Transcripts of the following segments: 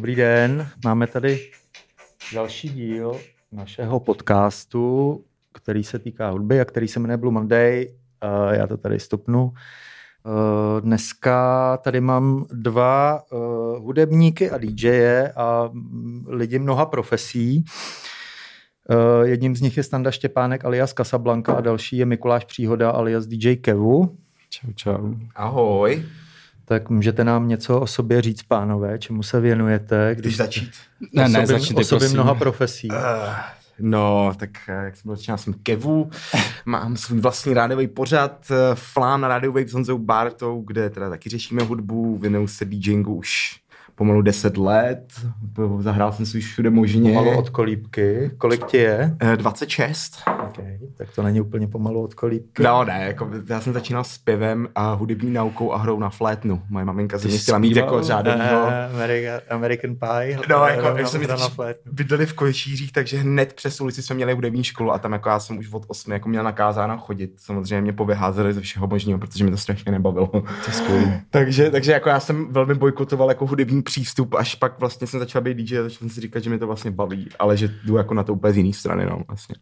Dobrý den, máme tady další díl našeho podcastu, který se týká hudby a který se jmenuje Blue Monday. Já to tady stopnu. Dneska tady mám dva hudebníky a DJe a lidi mnoha profesí. Jedním z nich je Standa Štěpánek alias Casablanca a další je Mikuláš Příhoda alias DJ Kevu. Čau, čau. Ahoj. Tak můžete nám něco o sobě říct, pánové, čemu se věnujete? Když začít. Ne, ne, ty, osobě prosím. mnoha profesí. Uh, no, tak eh, jak jsem začínal, jsem Kevu, mám svůj vlastní rádiový pořad, eh, Flán Radio Wave s Honzou Bartou, kde teda taky řešíme hudbu, věnuju se DJingu už pomalu 10 let, zahrál jsem si už všude možně. Pomalu od kolíbky. Kolik ti je? Eh, 26. Okay. Tak to není úplně pomalu od kolíbky. No ne, jako, já jsem začínal s pivem a hudební naukou a hrou na flétnu. Moje maminka Ty mě chtěla mít jako řádovýho. Eh, American, American Pie. No, Eh, jako, jak jsme bydleli v Košířích, takže hned přes ulici jsme měli hudební školu a tam jako já jsem už od 8 jako měl nakázáno chodit. Samozřejmě mě povyházeli ze všeho možného, protože mi to strašně nebavilo. To takže, takže jako já jsem velmi bojkotoval jako hudební přístup, až pak vlastně jsem začal být DJ a začal jsem si říkat, že mi to vlastně baví, ale že jdu jako na to úplně z jiné strany, no, vlastně.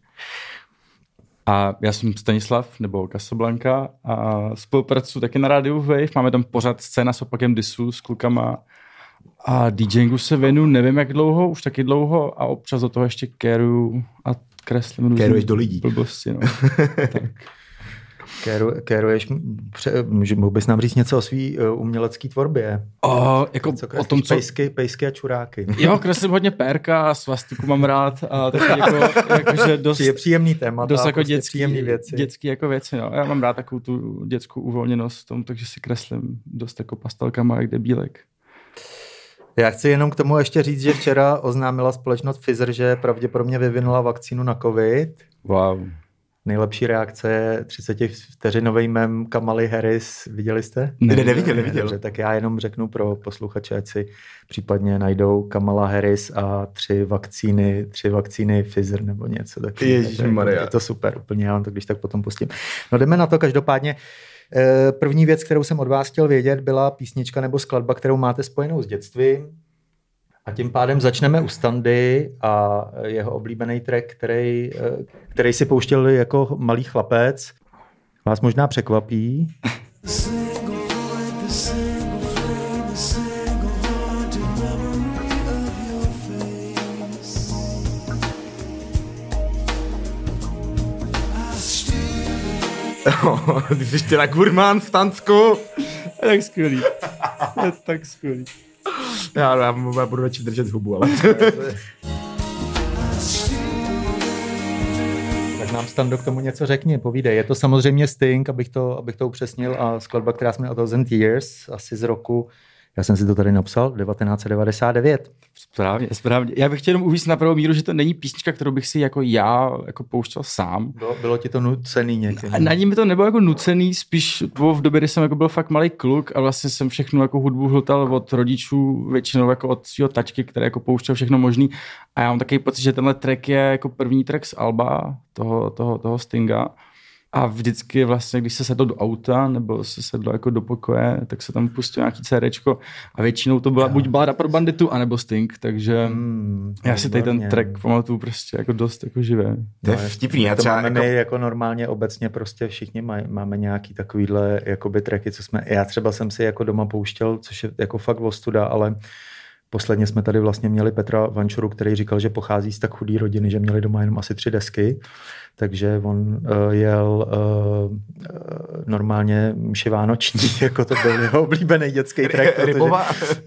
A já jsem Stanislav, nebo Casablanca a spolupracuji taky na rádiu Wave. Máme tam pořád scéna s opakem disu s klukama. A DJingu se věnu nevím jak dlouho, už taky dlouho a občas do toho ještě keru a kreslím různý Kéruješ do lidí. Blbosti, no. tak. Kéru, kéruješ, mohl bys nám říct něco o svý uh, umělecké tvorbě? O, jako Co o tom, co... Pejsky, pejsky a čuráky. Jo, kreslím hodně pérka, svastiku mám rád a taky jako, jakože dost, Je příjemný téma. dost jako prostě dětský, příjemný věci. dětský jako věci, no. Já mám rád takovou tu dětskou uvolněnost v tom, takže si kreslím dost jako pastelkama, jak debílek. Já chci jenom k tomu ještě říct, že včera oznámila společnost Pfizer, že pravděpodobně vyvinula vakcínu na COVID. Wow. Nejlepší reakce je 30 vteřinový mem Kamaly Harris. Viděli jste? Ne, neviděl, neviděl. Dobře, tak já jenom řeknu pro posluchače, ať si případně najdou Kamala Harris a tři vakcíny, tři vakcíny Pfizer nebo něco takového. Ježišmarja. Je to super, úplně, já vám to když tak potom pustím. No jdeme na to, každopádně. eh, První věc, kterou jsem od vás chtěl vědět, byla písnička nebo skladba, kterou máte spojenou s dětstvím. A tím pádem začneme u Standy a jeho oblíbený track, který, který si pouštěl jako malý chlapec. Vás možná překvapí. Ty jsi teda gurmán v Tansku. tak skvělý. Je tak skvělý. Já, já, já budu radši držet hubu, ale... Tak nám Stando k tomu něco řekni, povídej. Je to samozřejmě Sting, abych to, abych to upřesnil, a skladba, která jsme o Thousand Years, asi z roku, já jsem si to tady napsal, 1999. Správně, správně. Já bych chtěl jenom uvíct na pravou míru, že to není písnička, kterou bych si jako já jako pouštěl sám. Bylo, bylo ti to nucený někým? A na ní mi to nebylo jako nucený, spíš bylo v době, kdy jsem jako byl fakt malý kluk a vlastně jsem všechno jako hudbu hltal od rodičů, většinou jako od svého tačky, které jako pouštěl všechno možný. A já mám takový pocit, že tenhle track je jako první track z Alba, toho, toho, toho Stinga. A vždycky vlastně, když se sedlo do auta nebo se sedlo jako do pokoje, tak se tam pustil nějaký CDčko a většinou to byla buď Báda pro banditu, anebo Sting, takže Hmm, já si tady ten track pamatuju prostě jako dost jako živé. To je vtipný, já To třeba máme jako... my jako normálně obecně prostě všichni maj, máme nějaký takovýhle jakoby tracky, co jsme, já třeba jsem si jako doma pouštěl, což je jako fakt ostuda, ale posledně jsme tady vlastně měli Petra Vančuru, který říkal, že pochází z tak chudé rodiny, že měli doma jenom asi tři desky, takže on uh, jel uh, normálně mši vánoční, jako to byl jeho oblíbený dětský track, protože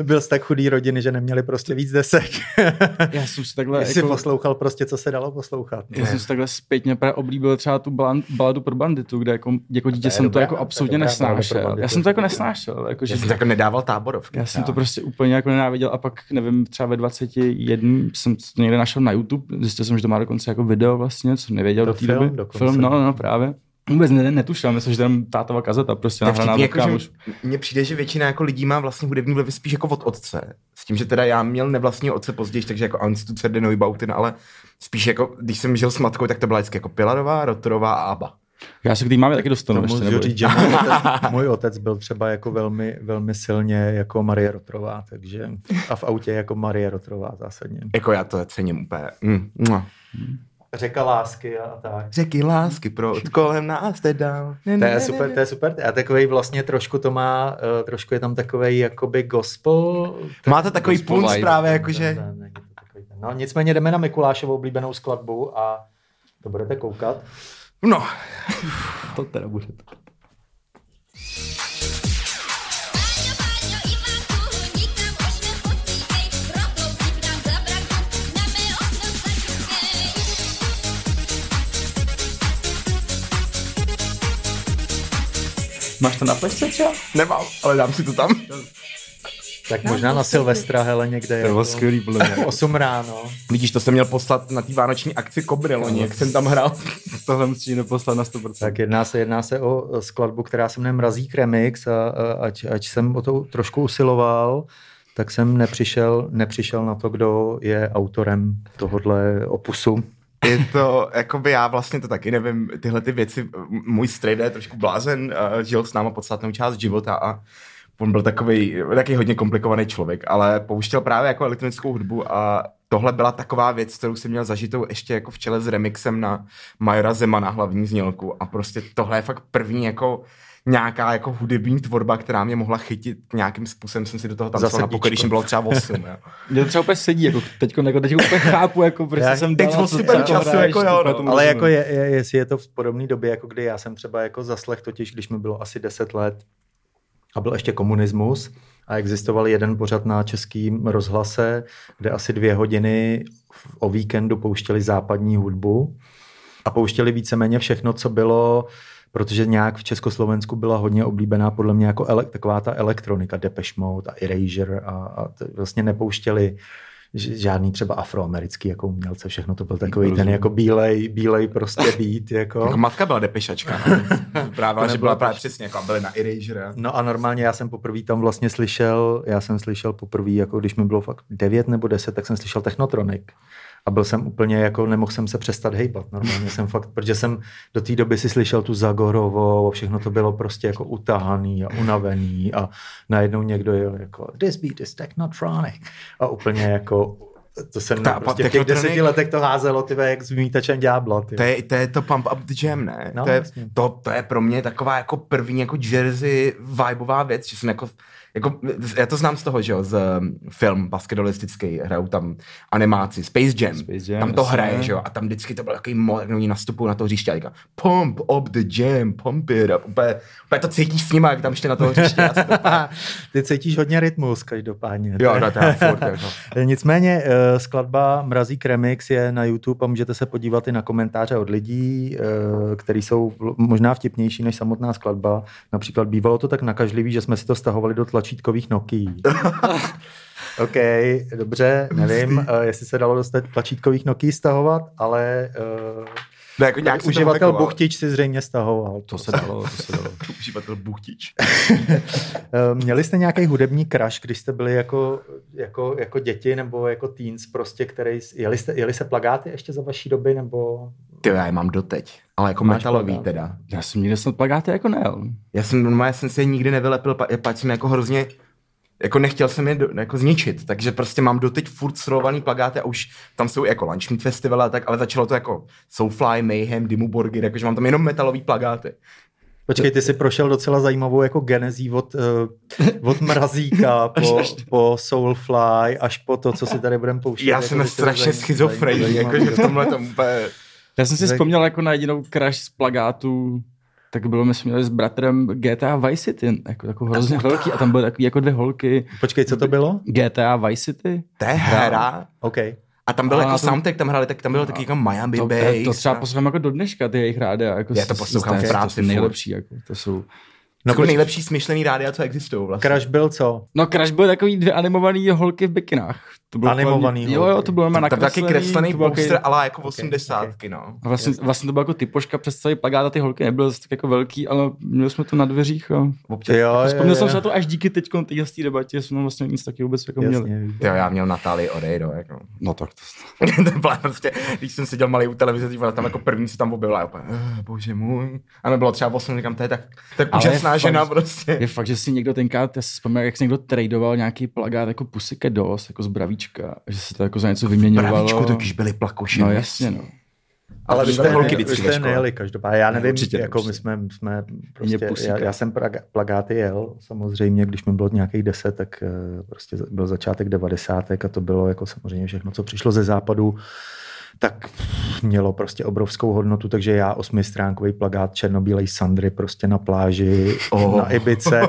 byl z tak chudý rodiny, že neměli prostě víc desek. Já jsem si takhle si jako, poslouchal prostě, co se dalo poslouchat. já jsem si takhle zpětně právě oblíbil třeba tu balan- baladu pro banditu, kde jako, jako dítě jsem to dobrá, jako to je absolutně pro nesnášel. Já jsem to jako nesnášel. Jako, že Já jsem to jako nedával táborovky. já jsem to prostě úplně jako nenáviděl a pak, nevím, třeba ve 21 jsem to někde našel na YouTube, zjistil jsem, že to má dokonce jako video vlastně, co nevěděl To do té film doby. dokonce. Film, no, no, právě. Vůbec ne, netušil, myslím, že tam tátova kazeta prostě nahraná jako, že kámoš. mně přijde, že většina jako lidí má vlastně hudební vlivy spíš jako od otce. S tím, že teda já měl nevlastního otce později, takže jako Institut Neubauten, ale spíš jako, když jsem žil s matkou, tak to byla vždycky jako Pilarová, Rotorová a Abba. Já se k té máme taky dostanu. To ještě, můžu říct, že můj otec, můj otec byl třeba jako velmi, velmi silně jako Marie Rotrová, takže a v autě jako Marie Rotrová zásadně. Jako já to cením úplně. Mm. Řeka lásky a tak. Řeky lásky pro kolem nás teda. Ne, To ne, je ne, super, ne. to je super. A takový vlastně trošku to má, uh, trošku je tam takový jakoby gospel. Máte takový Gospel punc vibe. právě, jakože... To takový. No nicméně jdeme na Mikulášovu oblíbenou skladbu a to budete koukat. No, To teda bude. Máš to na flešce třeba? nemám, ale dám si to tam. Tak možná na Silvestra, hele, někde. To bylo jako skvělý, podle mě. 8 ráno. Vidíš, to jsem měl poslat na té vánoční akci Kobry loni, jak jsem tam hrál. Tohle musíš neposlat na 100%. Tak jedná se, jedná se o skladbu, která se jmenuje Mrazík Remix a, a ať, ať jsem o to trošku usiloval, tak jsem nepřišel, nepřišel na to, kdo je autorem tohohle opusu. Je to, jakoby já vlastně to taky nevím, tyhle ty věci, můj strejda je trošku blázen, uh, žil s náma podstatnou část života a on byl takový, taky hodně komplikovaný člověk, ale pouštěl právě jako elektronickou hudbu a tohle byla taková věc, kterou jsem měl zažitou ještě jako v čele s remixem na Majora Zemana hlavní znělku a prostě tohle je fakt první jako nějaká jako hudební tvorba, která mě mohla chytit nějakým způsobem, jsem si do toho tancoval na pokoji, když mi bylo třeba 8. Jo. Mě to třeba úplně sedí, jako teď, jako teď úplně chápu, jako prostě Já- jsem teď dal, odstupem co- co času, hraješ, jako jo, no. Ale jako je, je, jestli je to v podobné době, jako kdy já jsem třeba jako zaslech totiž, když mi bylo asi 10 let a byl ještě komunismus a existoval jeden pořad na českým rozhlase, kde asi dvě hodiny v- o víkendu pouštěli západní hudbu a pouštěli víceméně všechno, co bylo protože nějak v Československu byla hodně oblíbená podle mě jako ele, taková ta elektronika, Depeche Mode a Erasure a, a to vlastně nepouštěli žádný třeba afroamerický jako umělce, všechno to byl takový ten Rozumím. jako bílej, bílej prostě beat, jako. Jako matka byla depešačka. No. Právě, že byla právě přesně, jako byly na Erasure. No a normálně já jsem poprvé tam vlastně slyšel, já jsem slyšel poprvé, jako když mi bylo fakt 9 nebo 10, tak jsem slyšel Technotronic. A byl jsem úplně jako, nemohl jsem se přestat hejbat. Normálně jsem fakt, protože jsem do té doby si slyšel tu Zagorovou a všechno to bylo prostě jako utahaný a unavený a najednou někdo je jako this beat is Technotronic. A úplně jako to jsem Ta- prostě v těch deseti letech to házelo ty jak s vymítačem ďábla. Ty. To je, to je to Pump Up the Jam, ne? No, to, je, to, to, je pro mě taková jako první jako Jersey vibeová věc, že jsem jako, jako, já to znám z toho, že jo, z um, film basketbalistický, hrajou tam animáci, Space Jam, Space Jam, tam to hraje, že jo, a tam vždycky to byl takový mod, jak oni nastupují na to hřiště a říká, pump up the jam, pump it up, úplně, úplně to cítíš s nima, jak tam šli na to hřiště. To, Ty cítíš hodně rytmus každopádně. jo, no, to je furt, jako. Nicméně eh, skladba Mrazík Remix je na YouTube a můžete se podívat i na komentáře od lidí, eh, který jsou možná vtipnější než samotná skladba. Například bývalo to tak nakažlivý, že jsme si to stahovali do tlačítkových Nokia. OK, dobře, nevím, eh, jestli se dalo dostat tlačítkových Nokia stahovat, ale uh, No, jako nějak uživatel hackoval. Buchtič si zřejmě stahoval. To se dalo, to se dalo. Uživatel Buchtič. Eh, Měli jste nějaký hudební crush, když jste byli jako, jako, jako děti nebo jako teens, prostě, který, jeli, jste, jeli se plagáty ještě za vaší doby, nebo Ty já je mám doteď, ale jako Máš metalový plakát? teda. Já jsem nikdy snad plagáty jako nejel. Já jsem normálně jsem si je nikdy nevylepil, pa- pač jsem jako hrozně, jako nechtěl jsem je do, jako zničit, takže prostě mám doteď furt srolovaný plagáty a už tam jsou jako Lunch Meat Festival a tak, ale začalo to jako Soulfly, Mayhem, Dimmu Borgir, jakože mám tam jenom metalový plagáty. Počkej, ty jsi prošel docela zajímavou jako genezí od, uh, od Mrazíka po, po Soulfly až po to, co si tady budeme pouštět. Já jako, jsem strašně schizofrenní, jakože v tomhle tom úplně... Já jsem si Tak- vzpomněl jako na jedinou crash z plagátů, tak bylo, my jsme měli s bratrem GTA Vice City, jako takovou hrozně velký, a tam byly takový jako dvě holky. Počkej, co to bylo? GTA Vice City? To je hra. OK. A tam byl A jako to- soundtrack, tam hráli, tak tam bylo taky jako Miami To, Bass. to, to třeba poslouchám jako do dneška, ty jejich rádia. Jako Já to poslouchám v to práci jsou furt. nejlepší, jako, to jsou... No, jako nejlepší smyšlený rádia, co existují vlastně. Crash byl co? No Crash byly takový dvě animované holky v bikinách. To bylo Animovaný hlavně- Jo, jo, to bylo normálně Tam taky nakreslený. kreslený poster, takový- ale jako 80 no. A vlastně, vlastně to bylo jako typoška přes celý plagát a ty holky nebyly zase tak jako velký, ale měli jsme to na dveřích a Občas, Jo, jo, vzpomněl jsem jo. se na to až díky teď téhle té debatě, jsme vlastně nic taky vůbec jako měli. Jasně, Jo, já měl Natálii Odejdo, jako. No tak to... to byla prostě, když jsem seděl malý u televize, vole, tam jako první se tam objevila, eh, bože můj. A mi bylo třeba 8, říkám, to je tak, tak Ale je úžasná fakt, žena že- prostě. Je fakt, že si někdo tenkrát, já si vzpomínám, jak si někdo tradoval nějaký plagát jako Pussycat Dolls, jako z Bravíčka, že se to jako za něco vyměňovalo. Pravíčku totiž byly plakoši. No jasně, no. Ale vy jste, holky vy vždycky jste nejeli každopádně. Já nevím, Určitě, jako my jsme, jsme prostě, pusíka. já, já, jsem praga, plagáty jel, samozřejmě, když mi bylo nějakých deset, tak eh, prostě byl začátek devadesátek a to bylo jako samozřejmě všechno, co přišlo ze západu, tak mělo prostě obrovskou hodnotu, takže já osmistránkový plagát černobílej Sandry prostě na pláži, Oh. na Ibice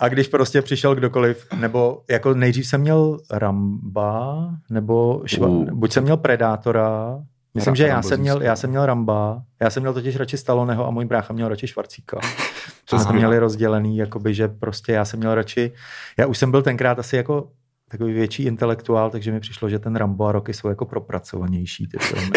a když prostě přišel kdokoliv, nebo jako nejdřív jsem měl Ramba, nebo šva, Uh. buď jsem měl Predátora, Myslím, že já jsem, měl, já jsem měl Ramba, já jsem měl totiž radši Staloneho a můj brácha měl radši Švarcíka. Aha. jsme měli rozdělený, jakoby, že prostě já jsem měl radši, já už jsem byl tenkrát asi jako takový větší intelektuál, takže mi přišlo, že ten Rambo a Rocky jsou jako propracovanější ty filmy.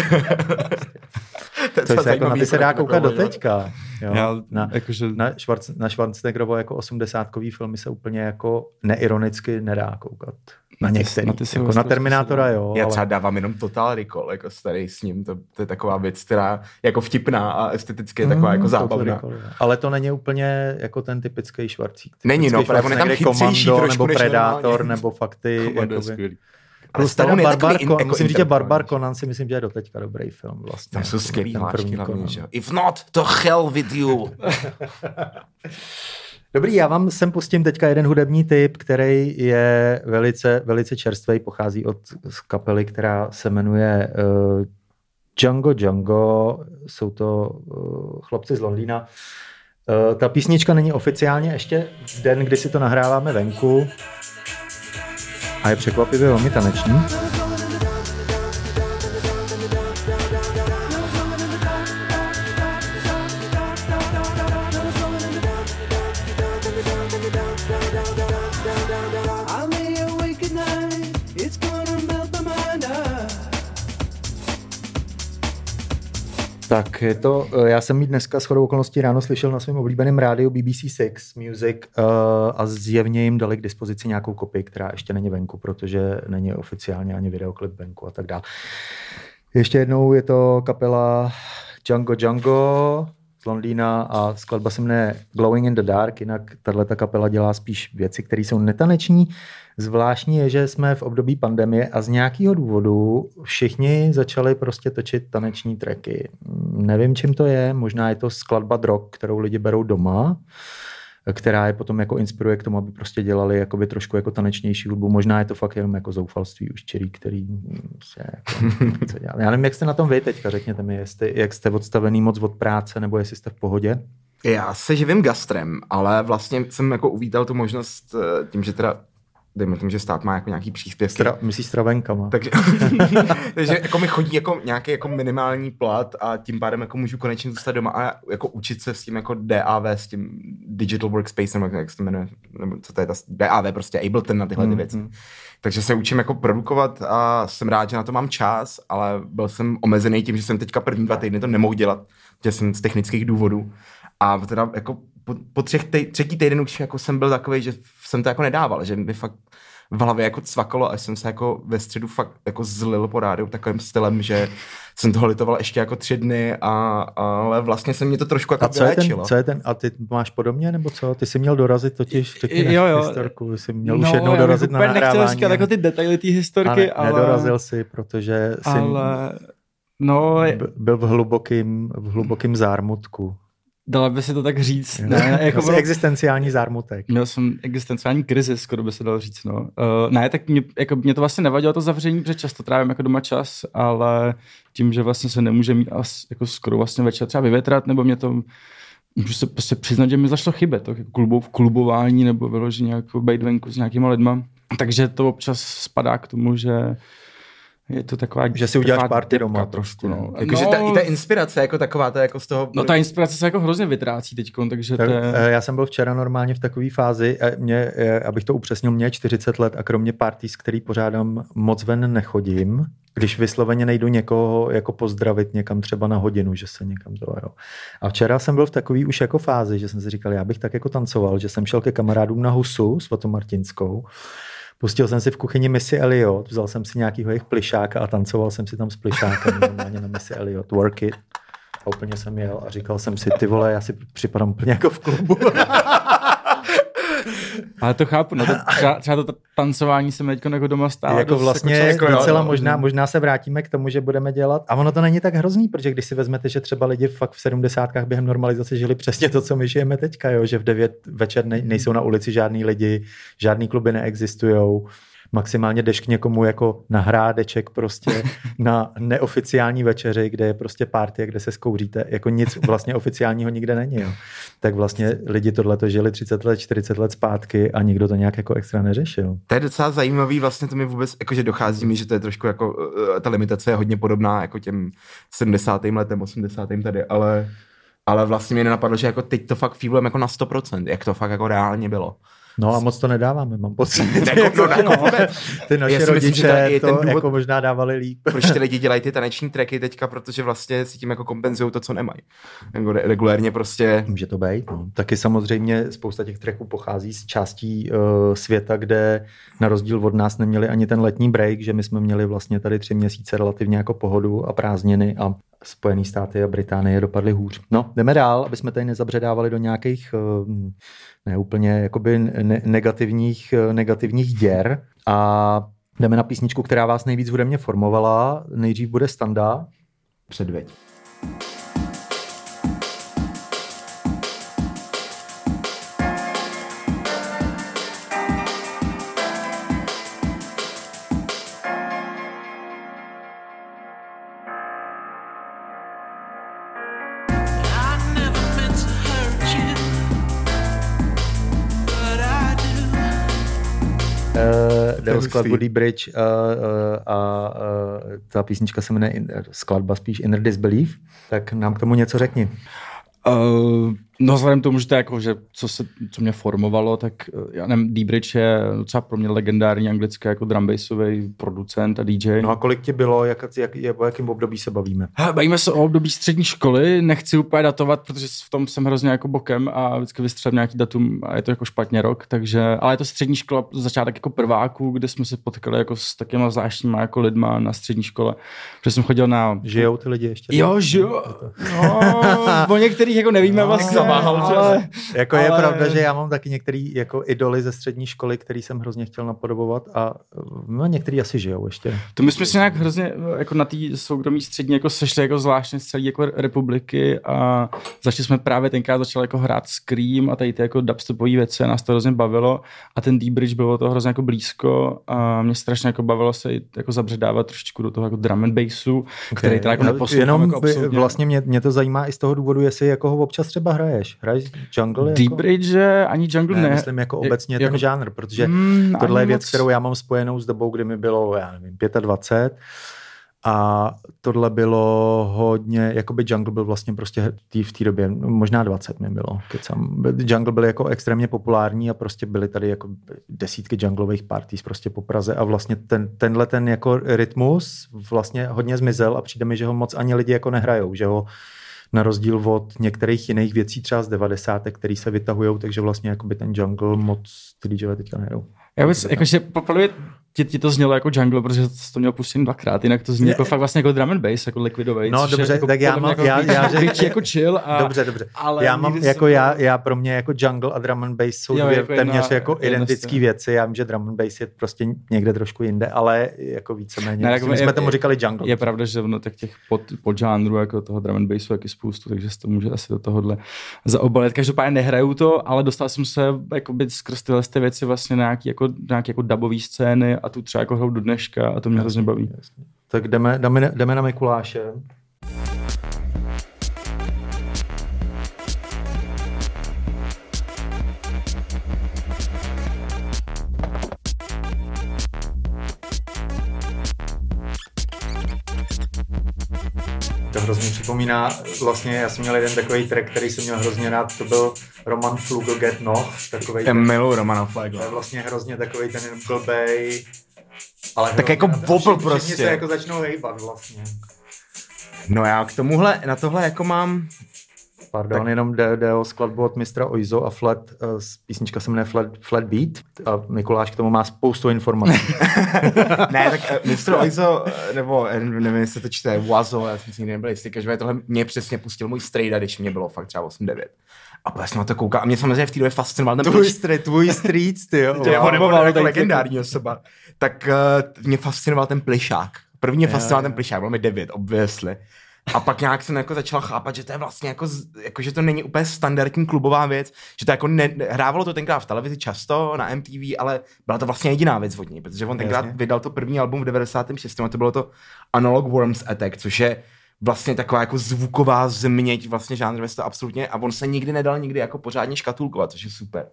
Což se jako na ty se dá koukat do teďka. Jo. Já, Na, jakože, na, Schwarz, na Schwarzeneggerovo jako osmdesátkový filmy se úplně jako neironicky nedá koukat. Na Na ty- některý. na ty jako na Terminátora jo, Já ale... třeba dávám jenom Total Recall, jako starý s ním, to, to je taková věc, která je jako vtipná a esteticky je taková Mm, jako zábavná. Recall. Ale to není úplně jako ten typický švarcík. Není, no, Typický právě on je tam chytřejší Komando, trošku nebo Predátor, nebo fakt ty, Komando je jakoby. skvělý. Ale Plus je Barbar, in- jako musím říct, že Barbar. Conan si myslím, že je doteďka dobrý film vlastně. Tam jsou Jako skvělý ten hlášky hlavně, že jo. If not, to hell with you. Dobrý, já vám sem pustím teďka jeden hudební typ, který je velice, velice čerstvý, pochází od kapely, která se jmenuje uh, Django Django, jsou to uh, chlapci z Londýna. Uh, ta písnička není oficiálně ještě den, kdy si to nahráváme venku a je překvapivě velmi taneční. Tak je to, eh, já jsem ji dneska s chodou okolností ráno slyšel na svém oblíbeném rádiu BBC Six Music uh, a zjevně jim dali k dispozici nějakou kopii, která ještě není venku, protože není oficiálně ani videoklip venku a tak dále. Ještě jednou je to kapela Django Django z Londýna a skladba se jmenuje Glowing in the Dark, jinak tahle kapela dělá spíš věci, které jsou netaneční. Zvláštní je, že jsme v období pandemie a z nějakého důvodu všichni začali prostě točit taneční tracky. Nevím, čím to je, možná je to skladba drog, kterou lidi berou doma, která je potom jako inspiruje k tomu, aby prostě dělali jakoby trošku jako tanečnější hudbu. Možná je to fakt jenom jako zoufalství už čirý, který se jako dělat. Já nevím, jak jste na tom vy teďka, řekněte mi, jestli, jak jste odstavený moc od práce, nebo jestli jste v pohodě. Já se živím gastrem, ale vlastně jsem jako uvítal tu možnost eh, tím, že teda dejme tomu, že stát má jako nějaký příspěvky. Stra, myslíš stravenkama? Takže, takže jako mi chodí jako nějaký jako minimální plat a tím pádem jako můžu konečně zůstat doma a jako učit se s tím jako DAV, s tím Digital Workspace, nebo jak se to jmenuje, nebo co to je ta DAV, prostě Ableton na tyhle ty Mm, věci. mm. Takže se učím jako produkovat a jsem rád, že na to mám čas, ale byl jsem omezený tím, že jsem teďka první dva týdny to nemohl dělat, že jsem z technických důvodů. A teda jako po, po třech tej, třetí týden už jako jsem byl takový, že jsem to jako nedával, že mi fakt v hlavě jako cvakalo a jsem se jako ve středu fakt jako zlil po rádiu takovým stylem, že jsem toho litoval ještě jako tři dny, a, ale vlastně se mě to trošku jako A co je, ten, co je ten, a ty máš podobně, nebo co? Ty jsi měl dorazit totiž, řekni Jo, jo, historku, jsi měl no, už jednou dorazit na úplně nechtěl nahrávání. říkat jako ty detaily té historky, a ne, ale... nedorazil si, protože jsi ale... No, byl v hlubokým, v hlubokým zármutku. Dala by se to tak říct. Ne, ne, jako bylo, existenciální zármutek. Měl jsem existenciální krizi, skoro by se dalo říct. No. Uh, ne, tak mě, jako, mě to vlastně nevadilo to zavření, protože často trávím jako doma čas, ale tím, že vlastně se nemůže mít as, jako skoro vlastně večer třeba vyvětrat, nebo mě to můžu se prostě přiznat, že mi zašlo chybět, to jako klubování nebo vyloženě jako být venku s nějakýma lidma. Takže to občas spadá k tomu, že Je to taková... Že si uděláš party doma trošku, no. Jakože ta, i ta inspirace jako taková, to jako z toho... No ta inspirace se jako hrozně vytrácí teď, takže Tak, to je... eh, Já jsem byl včera normálně v takové fázi, eh, mě, eh, abych to upřesnil, mě je 40 let a kromě parties, který pořádám, moc ven nechodím. Když vysloveně nejdu někoho jako pozdravit někam třeba na hodinu, že se někam to, jo. A včera jsem byl v takový už jako fázi, že jsem si říkal, já bych tak jako tancoval, že jsem šel ke kamarádům na Husu Svatomartinskou, Pustil jsem si v kuchyni Missy Elliot, vzal jsem si nějakýho jejich plišáka a tancoval jsem si tam s plišákem normálně na Missy Elliot, work it. A úplně jsem jel a říkal jsem si, ty vole, já si připadám úplně jako v klubu. Ale to chápu, no to třeba, třeba to tancování se mi jako doma stále. jako dost vlastně jako jako docela jo. možná, možná se vrátíme k tomu, že budeme dělat. A ono to není tak hrozný, protože když si vezmete, že třeba lidi fakt v 70. během normalizace žili přesně to, co my žijeme teďka, jo? že v 9 večer nej, nejsou na ulici žádný lidi, žádný kluby neexistují. Maximálně jdeš k někomu jako na hrádeček prostě na neoficiální večeři, kde je prostě party, kde se zkouříte. Jako nic vlastně oficiálního nikde není. Jo. Tak vlastně lidi tohle žili 30 let, 40 let zpátky a nikdo to nějak jako extra neřešil. To je docela zajímavý, vlastně to mi vůbec, jakože dochází mi, že to je trošku jako, eh, ta limitace je hodně podobná jako těm 70. letem, 80. tady, ale, ale vlastně mě nenapadlo, že jako teď to fakt feelujeme jako na 100%, jak to fakt jako reálně bylo. No a moc to nedáváme, mám pocit. Jako, no, vůbec. Ty naše Já si myslím, že rodiče to důvod- jako možná dávali líp. Proč ty lidi dělají ty taneční tracky teďka, protože vlastně si tím jako kompenzují to, co nemají. Jako re- regulérně prostě Může to být. No. Taky samozřejmě spousta těch tracků pochází z částí uh, světa, kde na rozdíl od nás neměli ani ten letní break, že my jsme měli vlastně tady tři měsíce relativně jako pohodu a prázdniny a Spojené státy a Británie dopadly hůř. No, jdeme dál, aby jsme tady nezabředávali do nějakých uh, ne úplně jakoby ne- negativních, eh, negativních děr a jdeme na písničku, která vás nejvíc hudebně formovala. Nejdřív bude Standa. předveď. Uh, jde je o skladbu. Deep Bridge uh, uh, a uh, ta písnička se jmenuje skladba spíš Inner Disbelief, tak nám k tomu něco řekni. Uh, no vzhledem k tomu, že to je jako, že co, se, co mě formovalo, tak uh, já nevím, D-Bridge je docela pro mě legendární anglický jako drumbassový producent a DJ. No a kolik ti bylo, jak, jak, jak, o jakém období se bavíme? Ha, Bavíme se o období střední školy, nechci úplně datovat, protože v tom jsem hrozně jako bokem a vždycky vystřelím nějaký datum a je to jako špatně rok, takže, ale je to střední škola, začátek jako prváků, kde jsme se potkali jako s takýma zvláštníma jako lidma na střední škole, protože jsem chodil na... Žijou ty lidi ještě? Jo, že jo, no, o některých jako nevíme No, vlastně, zaváhal, že? ale, Jako je Ale- pravda, že já mám taky některý jako idoly ze střední školy, který jsem hrozně chtěl napodobovat a no, některý asi žijou ještě. To my jsme se nějak hrozně jako na té soukromí střední jako sešli jako zvláštně z celé jako republiky a začali jsme právě tenkrát začali jako hrát Scream a tady ty jako dubstepové věci a nás to hrozně bavilo a ten D-Bridge bylo to hrozně jako blízko a mě strašně jako bavilo se i jako zabředávat trošičku do toho jako drum and bassu, který teda jako No, neposlouchám Jenom jako absolutně. vlastně mě, mě, to zajímá i z toho důvodu, jestli jako ho občas třeba hraješ. Hraješ jungle? Jako? D-Bridge ani Jungle Ne, ne. myslím jako obecně jako- ten žánr, protože Mm, tohle je věc, moc. kterou já mám spojenou s dobou, kdy mi bylo, já nevím, 25 a tohle bylo hodně, jakoby Jungle byl vlastně prostě tý, v té době, no, možná 20 mi bylo, kecam. Jungle byl jako extrémně populární a prostě byly tady jako desítky junglových parties prostě po Praze a vlastně ten, tenhle ten jako rytmus vlastně hodně zmizel a přijde mi, že ho moc ani lidi jako nehrajou, že ho na rozdíl od některých jiných věcí třeba z 90. který se vytahují, takže vlastně jakoby ten jungle moc ty DJové teďka nehrajou. Já vůbec, jakože poprvé ti, ti, to znělo jako jungle, protože jsi to měl pustit dvakrát, jinak to zní jako fakt vlastně jako drum and bass, jako liquidový. No, je dobře, jako, tak já mám- jako já- já že- větší jako chill a... Dobře, dobře. ale já mám, jako jsem- já, já pro mě jako jungle a drum and bass jsou Jo, dvě jako téměř jedna- jako jedna identické stejná. věci. Já vím, že drum and bass je prostě někde trošku jinde, ale jako víceméně. Ne, jako my je- jsme tomu je- říkali jungle. Je pravda, že no, tak těch pod, podžánrů jako toho drum and bassu taky spoustu, takže se to může asi do tohohle zaobalit. Každopádně nehraju to, ale dostal jsem se jakoby skrz tyhle ty věci vlastně na nějaký jako, nějaký jako dubový scény a tu třeba jako hraju do dneška a to mě hrozně baví. Tak jdeme, jdeme, jdeme na Mikuláše. Hrozně připomíná, vlastně já jsem měl jeden takový track, který jsem měl hrozně rád, to byl Roman Flugel Get Noch, takový Já miluji Romana to je vlastně hrozně takový ten blbej, ale Tak jako všichni prostě. se jako začnou hejbat vlastně. No já k tomuhle, na tohle jako mám, Pardon, tak. jenom jde, jde o skladbu od mistra Oizo a Flat, uh, písnička se jmenuje Flat, Flat Beat a Mikuláš k tomu má spoustu informací. ne, tak uh, Mr. Oizo, eh, nebo nevím, jestli to čte, Wazo, já jsem si nikdy nebyl jistý, každopádně tohle mě přesně pustil můj strejda, když mě bylo fakt třeba 8-9. A já jsem na to koukal a mě samozřejmě v té době fascinoval ten tvůj, street, tvůj street, ty jo. Nebo, nebo jako legendární osoba. Tak uh, mě fascinoval ten plišák. První mě fascinoval ten plišák, bylo mi devět, obviously. A pak nějak jsem jako začal chápat, že to je vlastně jako, jako že to není úplně standardní klubová věc, že to jako ne, hrávalo to tenkrát v televizi často, na MTV, ale byla to vlastně jediná věc od něj, protože on tenkrát Jasně. vydal to první album v 96. a to bylo to Analog Worms Attack, což je vlastně taková jako zvuková změť vlastně žánr to absolutně a on se nikdy nedal nikdy jako pořádně škatulkovat, což je super.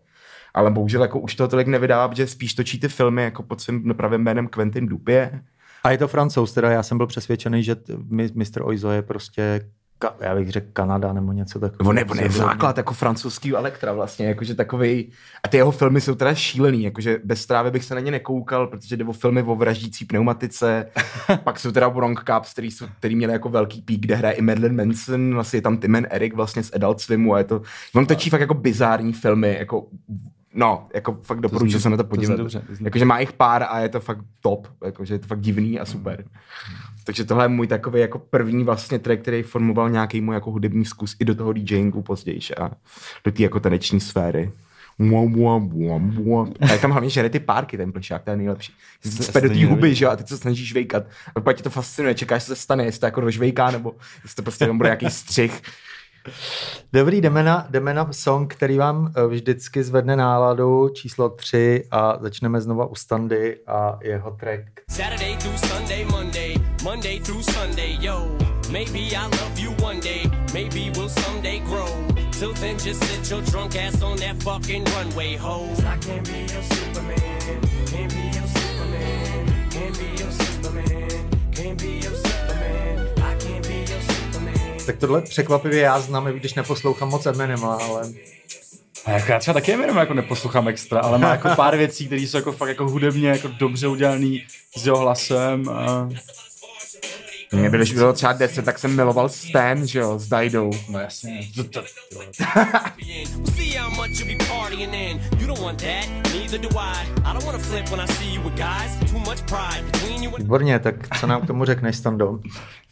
Ale bohužel jako už to tolik nevydává, protože spíš točí ty filmy jako pod svým pravým jménem Quentin Dupie. A je to francouz, teda já jsem byl přesvědčený, že t- mi- Mr. Oizo je prostě, ka, já bych řekl Kanada nebo něco takového. On je, on je základ jako francouzský Elektra vlastně, jakože takový. A ty jeho filmy jsou teda šílený, jakože bez strávy bych se na ně nekoukal, protože jde o filmy o vraždící pneumatice. Pak jsou teda Bronx Cups, který, jsou, který měli jako velký pík, kde hraje i Madeline Manson, vlastně je tam Tim and Eric vlastně z Adult Swimu a je to, on točí fakt jako bizární filmy, jako No, jako fakt doporučuji se na to podívat. Jakože má jich pár a je to fakt top, jakože je to fakt divný a super. Takže tohle je můj takový jako první vlastně track, který formoval nějaký můj jako hudební zkus i do toho DJingu později a do té jako taneční sféry. Mua, mua, mua, mua. A je tam hlavně žere ty párky, ten plešák, to je nejlepší. Jsi do té huby, že jo, a ty se snažíš vejkat. A pak tě to fascinuje, čekáš, co se stane, jestli to jako dožvejká, nebo jestli to prostě jenom bude nějaký střih. Dobrý, jdeme na, jdeme na song, který vám eh, vždycky zvedne náladu, číslo 3 a začneme znova u Standy a jeho track. Saturday through Sunday, Monday, Monday through Sunday, yo. Maybe I'll love you one day, maybe we'll someday grow. Till then, just sit your drunk ass on that fucking runway, ho. I can't be your Superman, can't be your Superman, can't be your Superman, can't be your Superman, Tak tohle překvapivě já znám, i když neposlouchám moc Eminema, ale A jako já třeba taky Eminem jako neposlouchám extra, ale má jako pár věcí, které jsou jako fakt jako hudebně jako dobře udělaný s jeho hlasem. A... Mě bylo, když bylo třeba 10, tak jsem miloval Stan, že jo, s Didou. No jasně. Výborně, tak co nám k tomu řekneš, Stando?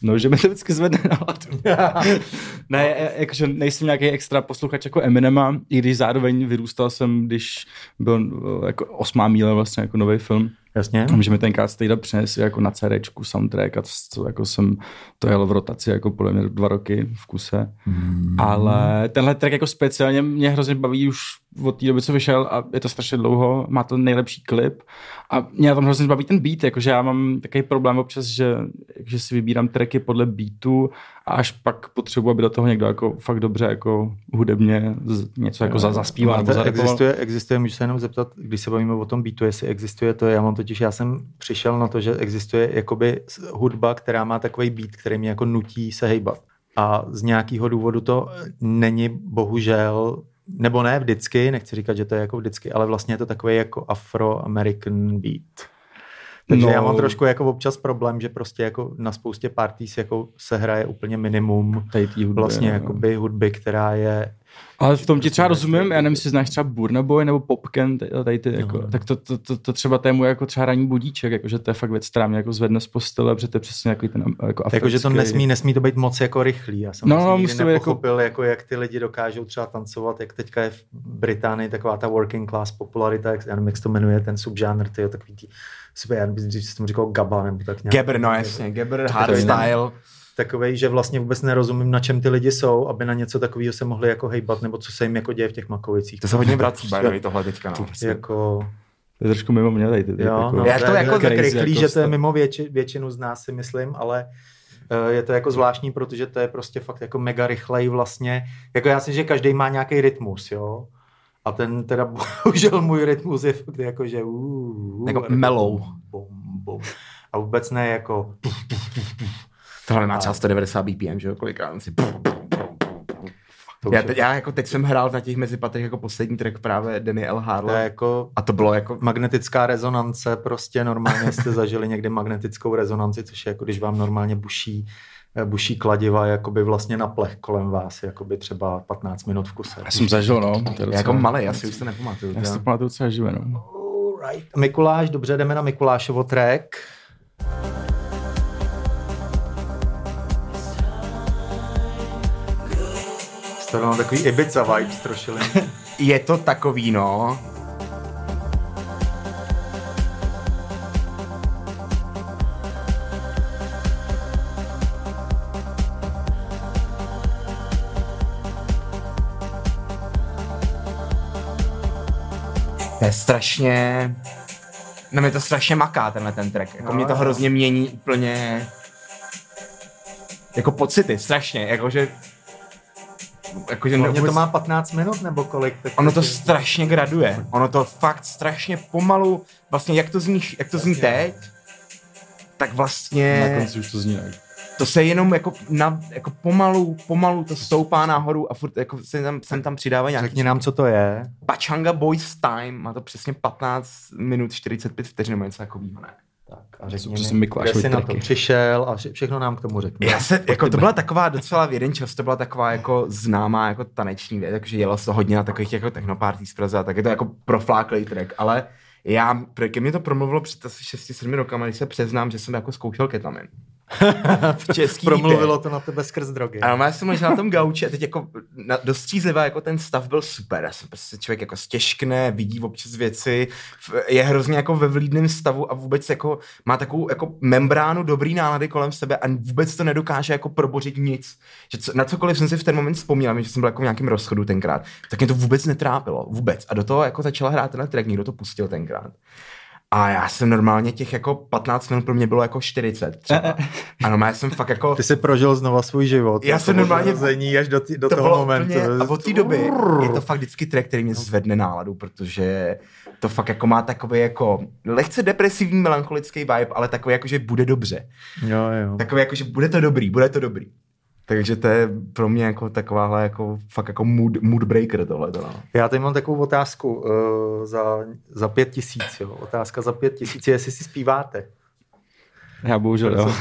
No, že mi to vždycky zvedne náladu. ne, e- jakože nejsem nějaký extra posluchač jako Eminema, i když zároveň vyrůstal jsem, když byl eh, jako osmá míle vlastně jako nový film. Jasně? A že mi tenkrát stejda přinesl jako na CDčku soundtrack a to, jako jsem to jel v rotaci jako podle mě dva roky v kuse. Mm. Ale tenhle track jako speciálně mě hrozně baví už od té doby, co vyšel a je to strašně dlouho, má to nejlepší klip a mě tom hrozně baví ten beat, jakože já mám takový problém občas, že, že si vybírám tracky podle beatu a až pak potřebuji, aby do toho někdo jako fakt dobře jako hudebně z, něco jako za, zaspíval nebo Máte, zarepoval. existuje, existuje, můžu se jenom zeptat, když se bavíme o tom beatu, jestli existuje to, já mám totiž, já jsem přišel na to, že existuje jakoby hudba, která má takový beat, který mě jako nutí se hejbat. A z nějakého důvodu to není bohužel, nebo ne vždycky, nechci říkat, že to je jako vždycky, ale vlastně je to takový jako afro-american beat. Takže No. já mám trošku jako občas problém, že prostě jako na spoustě parties jako se hraje úplně minimum Tady té hudby, vlastně no. jakoby hudby, která je Ale v tom ti třeba rozumím, já nevím, jestli znáš třeba Burna Boy nebo Popken, tady- ty, jako, tak to, to, to, to, třeba to je můj jako třeba ranní budíček, jakože to je fakt věc, která mě jako zvedne z postele, protože to je přesně jako ten jako Jako, že to africký- nesmí, nesmí to být moc jako rychlý. Já jsem No, no, vlastně musí nikdy nepochopil, jako... jako, jak ty lidi dokážou třeba tancovat, jak teďka je v Británii taková ta working class popularita, jak, já nevím, jak se to jmenuje, ten subžánr, ty takový ty, super, já nevím, když jsem tomu říkal gaba, nebo tak nějak. Geber, no jasně, Geber, hardstyle. Takovej, že vlastně vůbec nerozumím, na čem ty lidi jsou, aby na něco takového se mohli jako hejbat, nebo co se jim jako děje v těch makovicích. To se hodně vrací, Prostě by the way, tohle teďka, no. Jako, To je trošku mimo mě tady ty, jo, jako, no, Já to jako jako tak rychlý, jako že to je mimo větši, většinu z nás si myslím, ale eh, je to jako zvláštní, protože to je prostě fakt jako mega rychlej vlastně. Jako já si, že každý má nějaký rytmus, jo. A ten teda bohužel můj rytmus je fakt jako, že uh, uh, Jako a mellow. Bum, bum. A vůbec ne jako Tohle má třeba 190 BPM, že jo, kolikrát si... To Já, te, já jako teď jsem hrál na těch mezipatech jako poslední track právě Danny L. To Harlow. jako A to bylo jako... magnetická rezonance, prostě normálně jste zažili někdy magnetickou rezonanci, což je jako když vám normálně buší, buší kladiva jakoby vlastně na plech kolem vás, jakoby třeba 15 minut v kuse. Já jsem zažil, no. To je Já docela- jako malý, já si už to nepamatuju. Já si to pamatuju docela živě, no. Alright. Mikuláš, dobře, jdeme na Mikulášovo track. Mám takový Ibiza vibes trošku. Je to takový, no. Je strašně... No mě to strašně maká, tenhle ten track. Jako No, mě to jo. hrozně mění úplně... Jako pocity, strašně. Jakože... Jakože to vůbec- má 15 minut nebo kolik? Tak Ono to strašně graduje. Ono to fakt strašně pomalu, vlastně jak to zní, jak to zní teď, tak Na vlastně konci už to zní jak. To se jenom jako, na, jako pomalu, pomalu to stoupá nahoru a furt jako se tam, sem tam přidává nějaký Řekni nám, co to je. Pachanga Boys Time, má to přesně 15 minut 45 vteřin nebo něco takového, ne? Tak a řekni mi, kde jsi na to přišel a vše- všechno nám k tomu řekni. Já se, jako to byla taková docela v jeden čas, to byla taková jako známá jako taneční věc, takže jelo se hodně na takových jako technoparty z Praze a tak je to jako profláklý track, ale já, ke mně to promluvilo před asi 6-7 rokama, když se přiznám, že jsem jako zkoušel ketamin. v český Promluvilo to na tebe skrz drogy. A já jsem možná na tom gauči a teď jako na, dost střízlivá, jako ten stav byl super. Já jsem prostě člověk jako stěžkne, vidí občas věci, je hrozně jako ve vlídném stavu a vůbec jako má takovou jako membránu dobrý nálady kolem sebe a vůbec to nedokáže jako probořit nic. Že co, na cokoliv jsem si v ten moment vzpomněl, že jsem byl jako v nějakém rozchodu tenkrát, tak mě to vůbec netrápilo. Vůbec. A do toho jako začala hrát ten track, někdo to pustil tenkrát. A já jsem normálně těch jako 15 minut pro mě bylo jako 40 třeba. A normálně jsem fakt jako... Ty jsi prožil znova svůj život. Já Jako jsem normálně- narození až do, tý, do to toho momentu. Úplně, a od té doby je to fakt vždycky track, který mě zvedne náladu, protože to fakt jako má takový jako lehce depresivní melancholický vibe, ale takový jako, že bude dobře. Jo, jo. Takový jako, že bude to dobrý, bude to dobrý. Takže to je pro mě jako takováhle jako fakt jako mood, mood breaker tohle. No. Já tady mám takovou otázku uh, za, za pět tisíc. Jo. Otázka za pět tisíc je, jestli si zpíváte. Já bohužel, jo.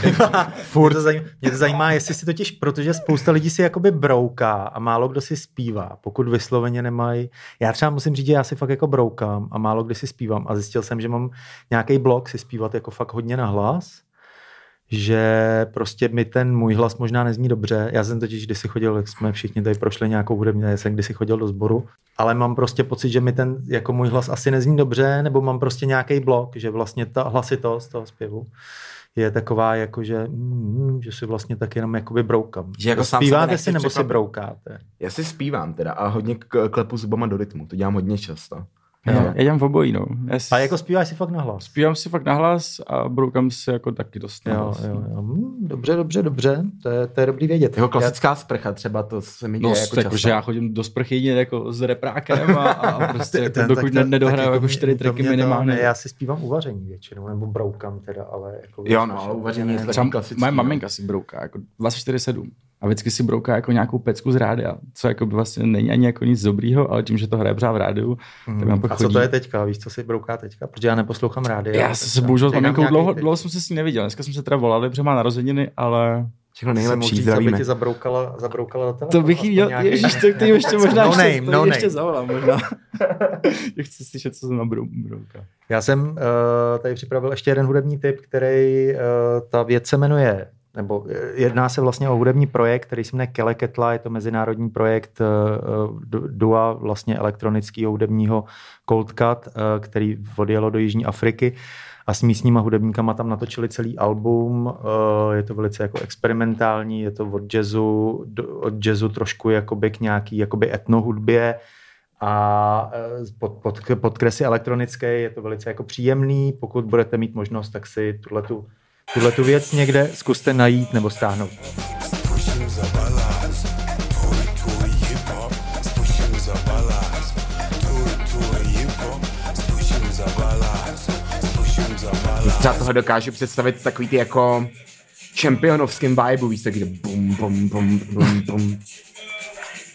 Furt. Mě to, zajímá, mě to zajímá, jestli si totiž, protože spousta lidí si jakoby brouká a málo kdo si zpívá, pokud vysloveně nemají. Já třeba musím říct, že já si fakt jako broukám a málo kdy si zpívám a zjistil jsem, že mám nějaký blok si zpívat jako fakt hodně na hlas, že prostě mi ten můj hlas možná nezní dobře. Já jsem totiž kdysi chodil, jak jsme všichni tady prošli nějakou hudební, já jsem kdysi chodil do sboru, ale mám prostě pocit, že mi ten jako můj hlas asi nezní dobře, nebo mám prostě nějaký blok, že vlastně ta hlasitost toho zpěvu je taková, jako že, mm, že si vlastně tak jenom jakoby broukám. Že jako Zpíváte si nebo si překvapit. broukáte? Já si zpívám teda a hodně klepu zubama do rytmu, to dělám hodně často. Já, já dělám v obojí, no. Já si, A jako zpíváš si fakt na hlas? Zpívám si fakt nahlas a broukám si jako taky dost Jo, nahlas. jo, jo. Hm, Dobře, dobře, dobře. To je, to je dobrý vědět. Jeho klasická sprcha třeba, to se mi No, děje jako jako často. že já chodím do sprchy jedině jako s reprákem a, a prostě jako, Ten- dokud tak ne, nedohraju tak jako čtyři tracky to- minimálně. Ne, já si zpívám uvaření většinou, nebo broukám teda, ale jako... Jo, no, ale uvaření je Třeba klasický, moje no. maminka si brouká jako 24-7 a vždycky si brouká jako nějakou pecku z rádia, co jako by vlastně není ani jako nic dobrýho, ale tím, že to hraje pořád v rádiu, tak mám pak A co chodí. to je teďka? Víš, co si brouká teďka? Protože já neposlouchám rádio. Já tak jsem se bohužel s maminkou dlouho, dlouho jsem se s ní neviděl. Dneska jsme se teda volali, protože má narozeniny, ale Všechno nejlepší, říct, aby zdravíme. ti zabroukala, zabroukala do telefonu. to bych jí, aspoň nějaký- ježiš, to, to jí ještě možná No ještě, name, to no ještě name. zavolám možná. Já chci slyšet, co se na brou- brouká. Já jsem uh, tady připravil ještě jeden hudební tip, který uh, ta věc se jmenuje, nebo eh, jedná se vlastně o hudební projekt, který se jmenuje Keleketla, je to mezinárodní projekt uh, dua vlastně elektronického hudebního Cold Cut, který odjelo do Jižní Afriky a s místníma hudebníkama tam natočili celý album. Je to velice jako experimentální, je to od jazzu, od jazzu trošku jakoby k nějaký jakoby etnohudbě a eh, pod, pod, podkresy elektronické je to velice jako příjemný. Pokud budete mít možnost, tak si tuhletu, tuhletu věc někde zkuste najít nebo stáhnout. Třeba toho dokážu představit takový ty jako championovském vibe, víš, tak kde bum, bum, bum, bum, bum.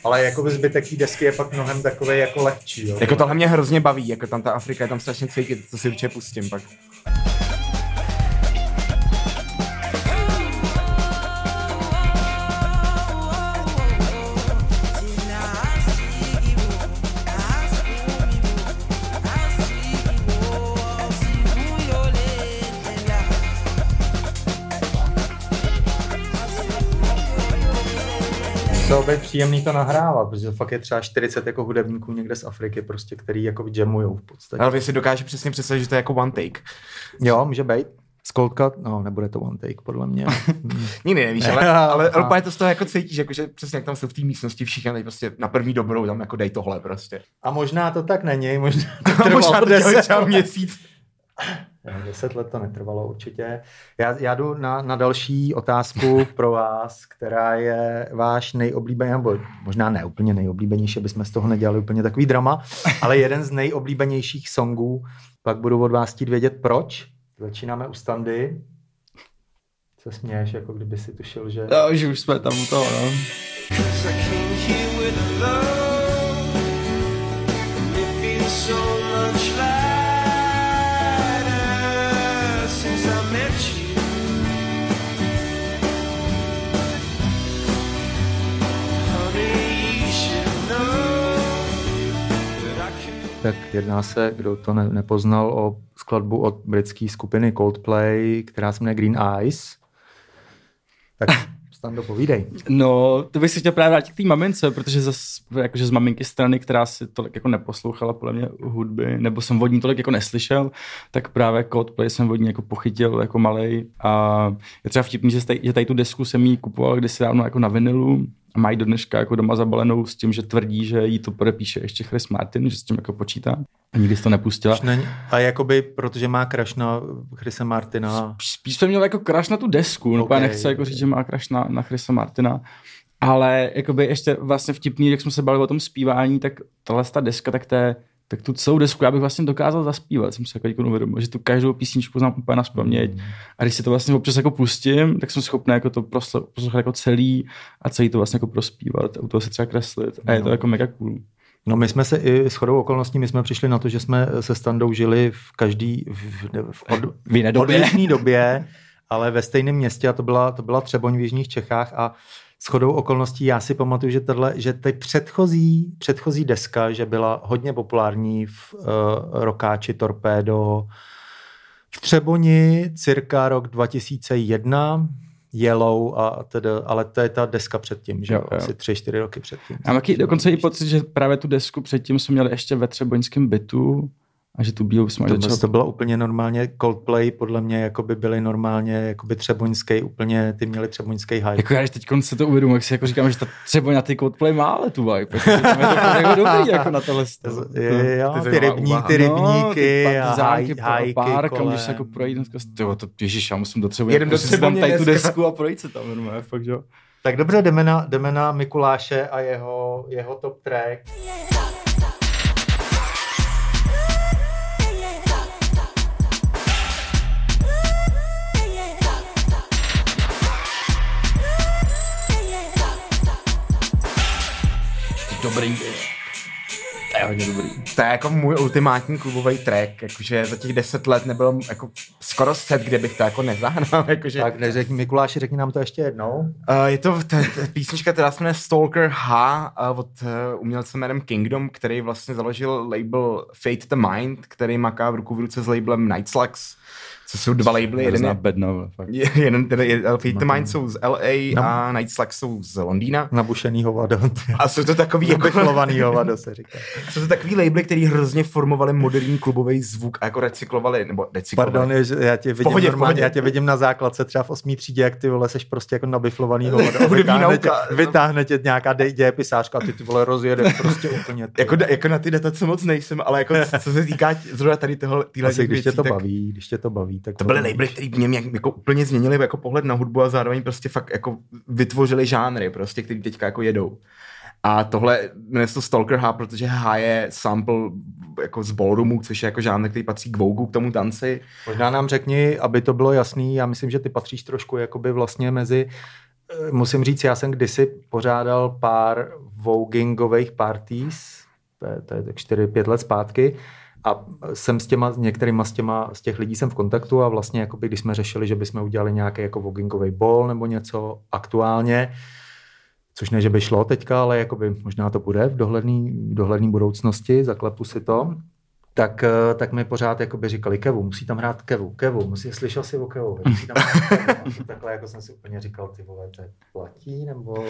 Ale jako zbytek té desky je pak mnohem takový jako lehčí. Jo? Jako tohle mě hrozně baví, jako tam ta Afrika je tam strašně cítit, to si určitě pustím pak. To by příjemný to nahrávat, protože fakt je třeba 40 jako hudebníků někde z Afriky, prostě, který jako jamujou v podstatě. Ale vy si dokáže přesně představit, že to je jako one take. Jo, může být. Skolka, no, nebude to one take, podle mě. Nikdy nevíš, ale, ale, ale úplně to z toho jako cítíš, jako, že přesně jak tam jsou v té místnosti všichni, prostě na první dobrou tam jako dej tohle prostě. A možná to tak není, možná to A trvalo možná to dělali 10 třeba let. měsíc. Ne, Deset let to netrvalo určitě. Já, já jdu na, na další otázku pro vás, která je váš nejoblíbenější, nebo možná ne úplně nejoblíbenější, aby jsme z toho nedělali úplně takový drama, ale jeden z nejoblíbenějších songů. Pak budu od vás chtít vědět proč. Začínáme u standy. Co směješ, jako kdyby si tušil, že... No, že už jsme tam u toho, no. Tak jedná se, kdo to ne, nepoznal, o skladbu od britské skupiny Coldplay, která se jmenuje Green Eyes. Tak Stando, povídej. No, to bych si chtěl právě vrátit k té mamince, protože zas, jakože z maminky strany, která si tolik jako neposlouchala podle mě hudby, nebo jsem od ní tolik jako neslyšel, tak právě Coldplay jsem od ní jako pochytil jako malej a je třeba vtipný, že, tady, že tady tu desku jsem jí kupoval kdysi dávno jako na vinilu a mají do dneška jako doma zabalenou s tím, že tvrdí, že jí to podepíše ještě Chris Martin, že s tím jako počítá. A nikdy to nepustila. Není, a jakoby, protože má crush na Chrisa Martina. Spíš jsem měl jako crush na tu desku, no Okay, nechci jako říct, že má crush na, na Chrisa Martina, ale jakoby ještě vlastně vtipný, jak jsme se bavili o tom zpívání, tak tahle ta deska, tak to je, tak tu celou desku já bych vlastně dokázal zaspívat, jsem si jako teďko uvědomil, že tu každou písničku znám úplně na spaměť a když si to vlastně občas jako pustím, tak jsem schopný jako to poslouchat jako celý a celý to vlastně jako prospívat a u toho se třeba kreslit. A je to jako mega cool. No my jsme se i s chodou okolností, my jsme přišli na to, že jsme se Standou žili v každý, v, v, od, V době. odlišné době, ale ve stejném městě a to byla, to byla Třeboň v Jižních Čechách a s chodou okolností já si pamatuju, že, tato, že ty předchozí, předchozí deska, že byla hodně populární v uh, rokáči Torpédo, v Třeboni cirka rok 2001, Yellow a teda, ale to je ta deska předtím, že Jo, jo, asi tři, čtyři roky předtím. Já mám taky dokonce i pocit, že právě tu desku předtím jsme měli ještě ve Třeboňském bytu a že tu bílou jsme To, začali to bylo úplně normálně, Coldplay podle mě jako by byly normálně jakoby třeboňský, úplně, ty měli třeboňský hype. Jako já když teď se to uvědomuji, jak si jako říkám, že ta třeba na ty Coldplay má ale tu vibe. Jako, tam je to jako dobrý jako na tohle. To- je- jo, to je ty, zajímavá rybní, ty rybníky no, ty, a ty zámky, haj, kolem. když se jako projít dneska, tyjo, to ježiš, já musím do třeba Jedem do si tam tady tu desku a projít se tam normálně, fakt, jo. Tak dobře, jdeme na, jdeme na Mikuláše a jeho, jeho top track. Dobrý. To je hodně dobrý. To je jako můj ultimátní klubový track, jakože za těch deset let nebylo jako skoro set, kde bych to jako nezahnal, jakože. Tak neřek, Mikuláši, řekni nám to ještě jednou. Uh, je to ta, ta písnička, která se jmenuje Stalker H uh, od uh, umělce jménem Kingdom, který vlastně založil label Fate the Mind, který maká v ruku v ruce s labelem Night Slugs, co jsou dva labely, jeden je, bedna, fakt. jeden, tedy je, Fate the Mind jsou z LA a Night Slugs jsou z Londýna. Nabušený hovado. A jsou to takový jako Nabiflovaný hovado se říká. jsou to takový labely, který hrozně formovali moderní klubový zvuk a jako recyklovali, nebo recyklovali. Pardon, je, že já tě vidím pohodě, normálně, pohodě. já tě vidím na základce třeba v osmý třídě, jak ty vole seš prostě jako nabiflovaný hovado. Vytáhne tě, vytáhne tě nějaká dějepisářka a ty ty vole rozjedeš prostě úplně. ty. Jako, jako na ty datace moc nejsem, ale jako co se týká zrovna tady toho, týhle Asi, když tě to baví, když tě to baví, tak To byly labely, které mě jak- jako úplně změnili jako pohled na hudbu a zároveň prostě fakt jako vytvořili žánry, prostě, který teďka jako jedou. A tohle jmenuje to Stalker H, protože H je sample jako z ballroomu, což je jako žánr, který patří k Vogue, k tomu tanci. Možná nám řekni, aby to bylo jasný, já myslím, že ty patříš trošku jakoby vlastně mezi eh, musím říct, já jsem kdysi pořádal pár vogingových parties, to je, to je tak 4-5 let zpátky, a jsem s těma, některýma z, těma, z těch lidí jsem v kontaktu a vlastně jakoby, když jsme řešili, že bychom udělali nějaký jako vogingový ball nebo něco aktuálně, což ne, že by šlo teďka, ale jakoby možná to bude v dohledný, v dohledný budoucnosti, zaklepu si to, tak, eh, tak mi pořád jakoby říkali Kevu, musí tam hrát Kevu, Kevu, musí, slyšel jsi o Kevu, musí tam hrát Kevu. Takhle jako jsem si úplně říkal, ty vole, to platí, nebo...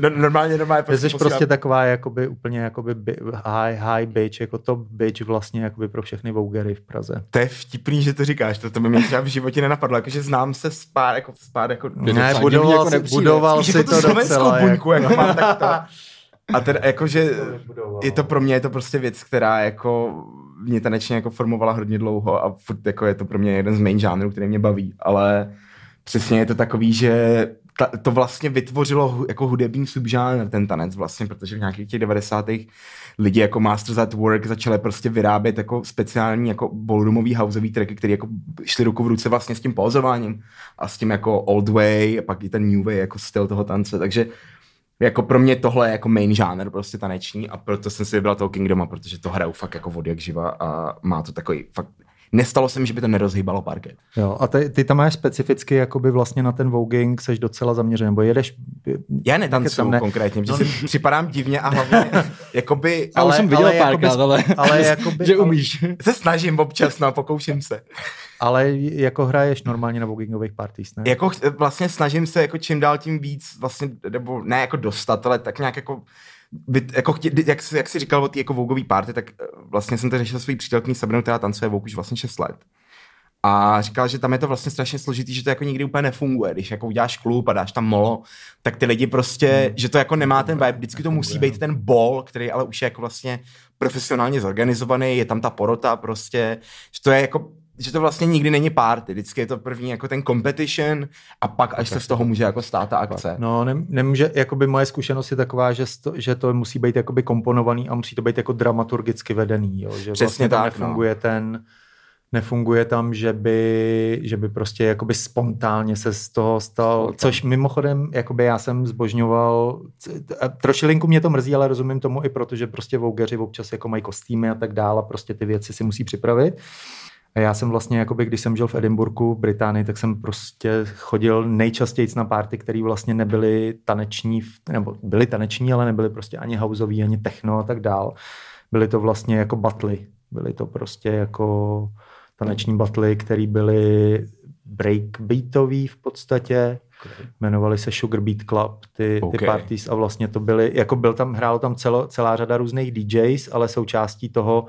No, normálně, normálně. Ty jsi posílám- prostě taková jakoby úplně jakoby high, high bitch, jako top bitch vlastně jakoby pro všechny vougery v Praze. To je vtipný, že to říkáš, to, to by mě třeba v životě nenapadlo, jakože znám se s pár, jako, s pár jako, Ne, budoval, jako si, budoval spíš si jako to slovenskou docela. buňku, jako mám tak to. A teda jakože je to pro mě je to prostě věc, která jako mě tanečně jako formovala hodně dlouho a furt jako je to pro mě jeden z main žánrů, který mě baví, ale přesně je to takový, že ta, to vlastně vytvořilo jako hudební subžánr ten tanec vlastně, protože v nějakých těch 90. lidi jako Masters at Work začali prostě vyrábět jako speciální jako ballroomový houseový tracky, které jako šly ruku v ruce vlastně s tím pózováním a s tím jako old way a pak i ten new way jako styl toho tance, takže jako pro mě tohle je jako main žánr prostě taneční a proto jsem si vybral toho Kingdoma, protože to hraju fakt jako vody jak živa a má to takový fakt Nestalo se mi, že by to nerozhýbalo parket. Jo, a ty, ty tam máš specificky jakoby vlastně na ten voging seš docela zaměřený, nebo jedeš... Já netancuju tam ne. konkrétně, protože No. si připadám divně a hlavně jakoby... Já už jsem viděl párkrát, jakoby- ale, ale jakoby, že umíš. se snažím občas, no, pokouším se. Ale jako hraješ normálně na vogingových parties, ne? Jako ch- vlastně snažím se jako čím dál tím víc vlastně, nebo ne jako dostat, ale tak nějak jako byt, jako chtě, jak, jsi- jak jsi říkal o té jako Vogový party, tak eh, vlastně jsem to řešil svojí přítelkyní Sabrinou, která tancuje Vogue už vlastně 6 let. A říkal, že tam je to vlastně strašně složitý, že to jako nikdy úplně nefunguje. Když jako uděláš klub a dáš tam molo, tak ty lidi prostě, že to jako nemá ten vibe, vždycky to musí být ten ball, který ale už je jako vlastně profesionálně zorganizovaný, je tam ta porota prostě, že to je jako že to vlastně nikdy není party, vždycky je to první jako ten competition a pak až se z toho může jako stát ta akce. No, ne, nemůže, jakoby moje zkušenost je taková, že to, že to musí být jakoby komponovaný a musí to být jako dramaturgicky vedený, jo? že Přesně vlastně tak, no. nefunguje ten nefunguje tam, že by, že by prostě jakoby spontánně se z toho stal, což mimochodem, jakoby já jsem zbožňoval, trošilinku mě to mrzí, ale rozumím tomu i proto, že prostě vougeři občas jako mají kostýmy a tak dále, a prostě ty věci si musí připravit. A já jsem vlastně, jakoby, když jsem žil v Edinburgu, v Británii, tak jsem prostě chodil nejčastěji na párty, které vlastně nebyly taneční, nebo byly taneční, ale nebyly prostě ani houseový, ani techno a tak dál. Byly to vlastně jako batly. Byly to prostě jako taneční batly, které byly breakbeatový v podstatě. Jmenovali se Sugar Beat Club, ty, OK. ty parties a vlastně to byly, jako byl tam, hrálo tam celo, celá řada různých DJs, ale součástí toho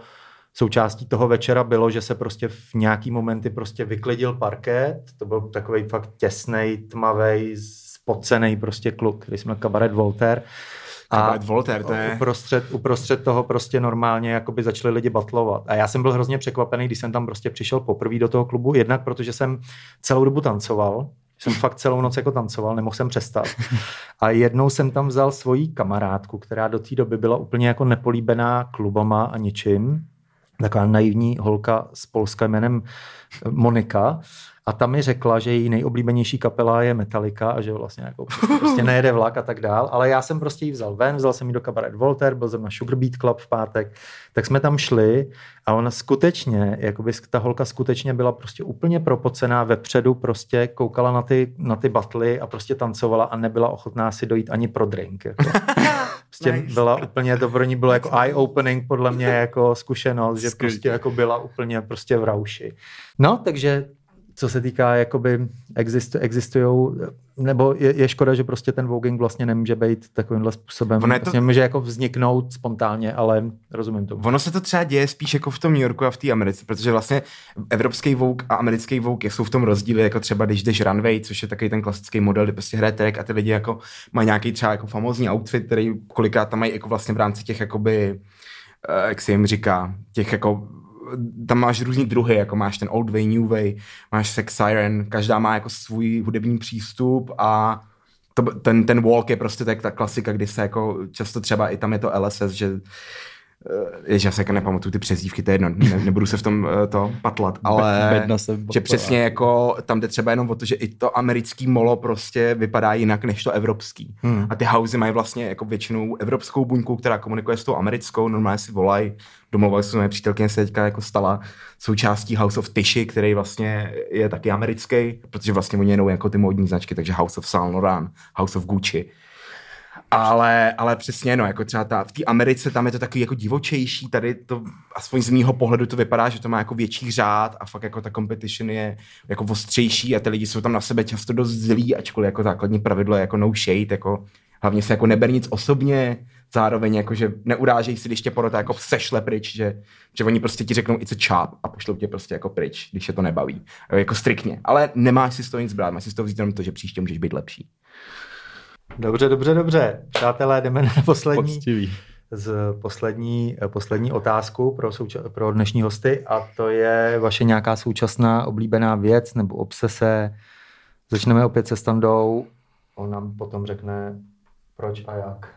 součástí toho večera bylo, že se prostě v nějaký momenty prostě vyklidil parket, to byl takový fakt těsnej, tmavý, spocený prostě kluk, který jsme kabaret Voltaire. Kabaret Voltaire, to je- Uprostřed, uprostřed toho prostě normálně jakoby začali lidi batlovat. A já jsem byl hrozně překvapený, když jsem tam prostě přišel poprvé do toho klubu, jednak protože jsem celou dobu tancoval, jsem fakt celou noc jako tancoval, nemohl jsem přestat. A jednou jsem tam vzal svoji kamarádku, která do té doby byla úplně jako nepolíbená klubama a ničím. Taková naivní holka z Polska jménem Monika. A ta mi řekla, že její nejoblíbenější kapela je Metallica a že vlastně jako prostě nejede vlak a tak dál. Ale já jsem prostě ji vzal ven, vzal jsem ji do kabaret Voltaire, byl jsem na Sugar Beat Club v pátek, tak jsme tam šli a ona skutečně, jakoby ta holka skutečně byla prostě úplně propocená vepředu, prostě koukala na ty, na ty batly a prostě tancovala a nebyla ochotná si dojít ani pro drink. Jako. Prostě Nice. byla úplně, to pro ní bylo jako eye-opening podle mě jako zkušenost, že prostě jako byla úplně prostě v rauši. No, takže co se týká, jakoby existu, existují, nebo je, je, škoda, že prostě ten voging vlastně nemůže být takovýmhle způsobem. Ono to- Vlastně může jako vzniknout spontánně, ale rozumím tomu. Ono se to třeba děje spíš jako v tom New Yorku a v té Americe, protože vlastně evropský Vogue a americký Vogue jsou v tom rozdíly, jako třeba když jdeš runway, což je takový ten klasický model, kdy prostě hraje track a ty lidi jako mají nějaký třeba jako famózní outfit, který kolikrát tam mají jako vlastně v rámci těch jakoby, eh, jak se jim říká, těch jako tam máš různý druhy, jako máš ten old way, new way, máš sex siren, každá má jako svůj hudební přístup a to, ten, ten walk je prostě tak ta klasika, kdy se jako často třeba i tam je to LSS, že eh, je, že já se jako nepamatuju ty přezdívky, to je jedno, ne, nebudu se v tom eh, to patlat, ale bedna se že přesně jako tam jde třeba jenom o to, že i to americký molo prostě vypadá jinak než to evropský. Hmm. A ty housey mají vlastně jako většinou evropskou buňku, která komunikuje s tou americkou, normálně si volají, domluvili se, moje přítelkyně se teďka jako stala součástí House of Tishy, který vlastně je taky americký, protože vlastně oni jenom jako ty módní značky, takže House of Saint Laurent, House of Gucci. Ale, ale přesně, no, jako třeba ta, v té Americe tam je to takový jako divočejší, tady to, aspoň z mýho pohledu to vypadá, že to má jako větší řád a fakt jako ta competition je jako ostřejší a ty lidi jsou tam na sebe často dost zlí, ačkoliv jako základní pravidlo je jako no shade, jako hlavně se jako neber nic osobně, zároveň jako, že neurážej si, když tě porota jako sešle pryč, že, že oni prostě ti řeknou it's a chop a pošlou tě prostě jako pryč, když se to nebaví. Jako striktně. Ale nemáš si z toho nic brát, máš si z toho vzít jenom to, že příště můžeš být lepší. Dobře, dobře, dobře. Přátelé, jdeme na poslední, Poctivý. z poslední, poslední otázku pro, souča- pro dnešní hosty a to je vaše nějaká současná oblíbená věc nebo obsese. Začneme opět se standou. On nám potom řekne proč a jak.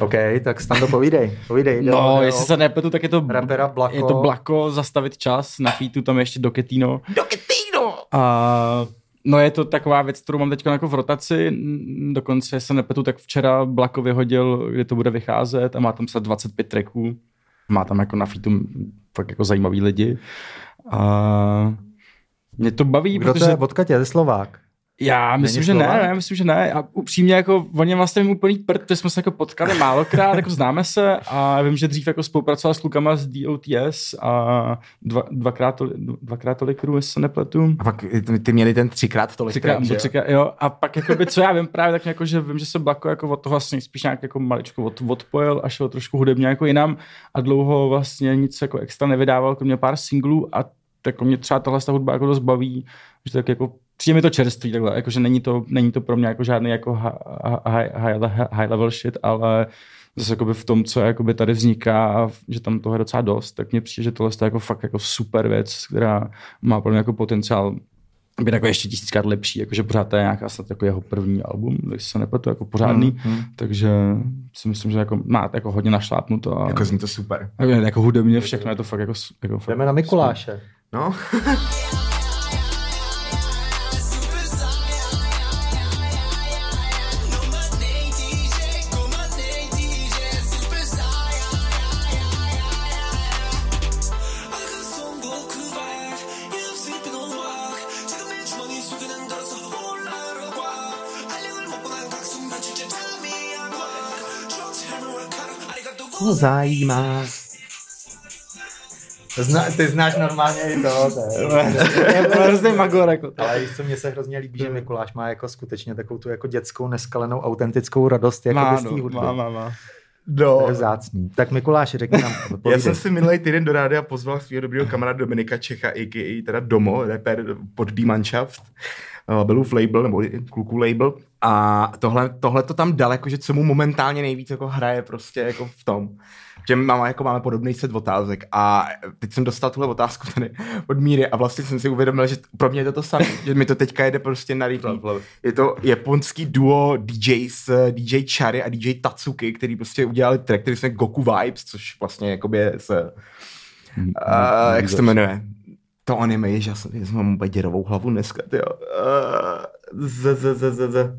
OK, tak Stando, povídej. povídej o- No, jde jestli se nepletu, tak je to, Rapera Blako. je to Blako, zastavit čas, na featu tam je ještě Doketino. Doketino! A no je to taková věc, kterou mám teď jako v rotaci, dokonce se nepletu, tak včera Blako vyhodil, kde to bude vycházet a má tam se 25 tracků. Má tam jako na featu fakt jako zajímavý lidi. A mě to baví, Kdo protože... to je? Odkud je? Slovák. Já myslím, že ne, ne, myslím, že ne. A upřímně jako, on je vlastně mým úplný prd, protože jsme se jako potkali málokrát, jako známe se a já vím, že dřív jako spolupracoval s klukama z DOTS a dva, dvakrát, tolik, dvakrát tolik jestli se nepletu. A pak ty, měli ten třikrát tolik. Třikrát, track, jo? třikrát, jo. A pak jakoby, co já vím právě, tak jako, že vím, že se Blako jako od toho vlastně spíš nějak jako maličko od, odpojil a šel trošku hudebně jako jinam a dlouho vlastně nic jako extra nevydával, kromě pár singlů a tak mě třeba tahle ta hudba jako dost baví, že tak jako přijde mi to čerstvý takhle, jakože není to, není to pro mě jako žádný jako high, high, high level shit, ale zase jakoby v tom, co jakoby tady vzniká, a že tam toho je docela dost, tak mně přijde, že tohle je jako fakt jako super věc, která má pro mě jako potenciál být jako ještě tisíckrát lepší, jakože pořád to je nějaká snad jako jeho první album, když se nepletu, jako pořádný, Hmm, hmm. takže si myslím, že jako má jako hodně našlápnuto a Jako zní to super. jako, jako hudebně všechno je to fakt jako, jako fakt Jdeme na Mikuláše. No. To zajímá. Zna, ty znáš normálně i to. to je- hrozný magor, jako Ale víš, co mně se hrozně líbí, že Mikuláš má jako skutečně takovou tu jako dětskou, neskalenou, autentickou radost jako má, bez té hudby. má, má, má. To je vzácný. Tak Mikuláš, řekni nám, Já povídej. jsem si minulý týden do rádia pozval svého dobrého kamaráda Dominika Čecha, a.k.a. teda Domo, rapper pod Die Mannschaft, labelův label, nebo kluků label. A tohle, tohle to tam dal, jakože co mu momentálně nejvíc jako hraje prostě jako v tom. Že máme, jako máme podobný set otázek a teď jsem dostal tuhle otázku tady od Míry a vlastně jsem si uvědomil, že pro mě je to to samé, že mi to teďka jede prostě na repeat. Je to japonský duo DJs, eh, DJ Chary a DJ Tatsuki, který prostě udělali track, který se Goku Vibes, což vlastně jakoby je z, uh, jak se to jmenuje? To anime, jež já jsem, já jsem mám úplně děrovou hlavu dneska, tyjo. Uh, z, z, z, z, z.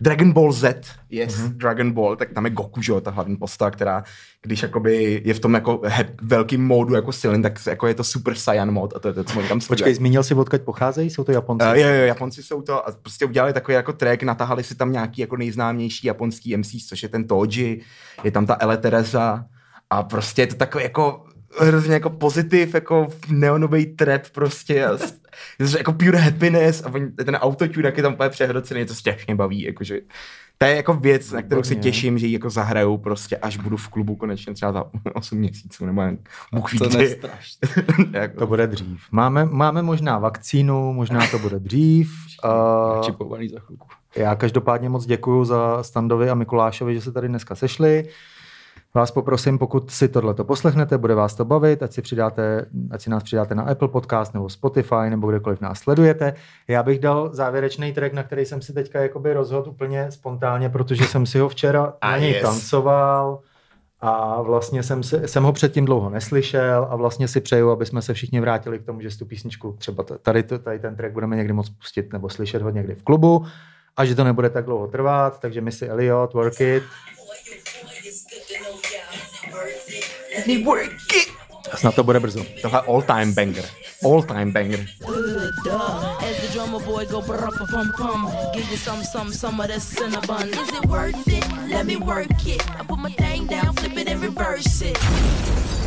Dragon Ball Z, yes, mm-hmm. Dragon Ball, tak tam je Goku, že jo, ta hlavní postava, která, když jakoby je v tom jako he- velkým módu jako silný, tak jako je to Super Saiyan mod a to je to, co tam Počkej, zmínil jsi, odkud pocházejí? Jsou to Japonci? Uh, jo, jo, Japonci jsou to a prostě udělali takový jako track, natahali si tam nějaký jako nejznámější japonský MCs, což je ten Toji, je tam ta Ele Teresa a prostě je to takový jako hrozně jako pozitiv, jako neonový trap prostě. A je to jako pure happiness a ten autotune, jak je tam úplně přehrocený, je to strašně baví, jakože to je jako věc, na kterou se těším, že ji jako zahraju prostě, až budu v klubu konečně třeba za 8 měsíců, nebo jen Bůh ví To nestraš. jako, To bude dřív. Máme, máme možná vakcínu, možná to bude dřív. Uh, za chvilku. já každopádně moc děkuji za Standovi a Mikulášovi, že se tady dneska sešli. Vás poprosím, pokud si tohle to poslechnete, bude vás to bavit, ať si, přidáte, ať si nás přidáte na Apple Podcast nebo Spotify nebo kdekoliv nás sledujete. Já bych dal závěrečný track, na který jsem si teďka jakoby rozhodl úplně spontánně, protože jsem si ho včera A na něj yes. tancoval a vlastně jsem, si, jsem ho předtím dlouho neslyšel a vlastně si přeju, aby jsme se všichni vrátili k tomu, že si tu písničku třeba tady, tady ten track budeme někdy moc pustit nebo slyšet ho někdy v klubu a že to nebude tak dlouho trvat, takže Missy Elliot, Work It. Snad to bude brzo. tohle all time banger. All time banger. As the drummer boy go brr pum pum, give you some some some of that cinnamon. Is it worth it? Let me work it. I put my thing down, flip it and reverse it.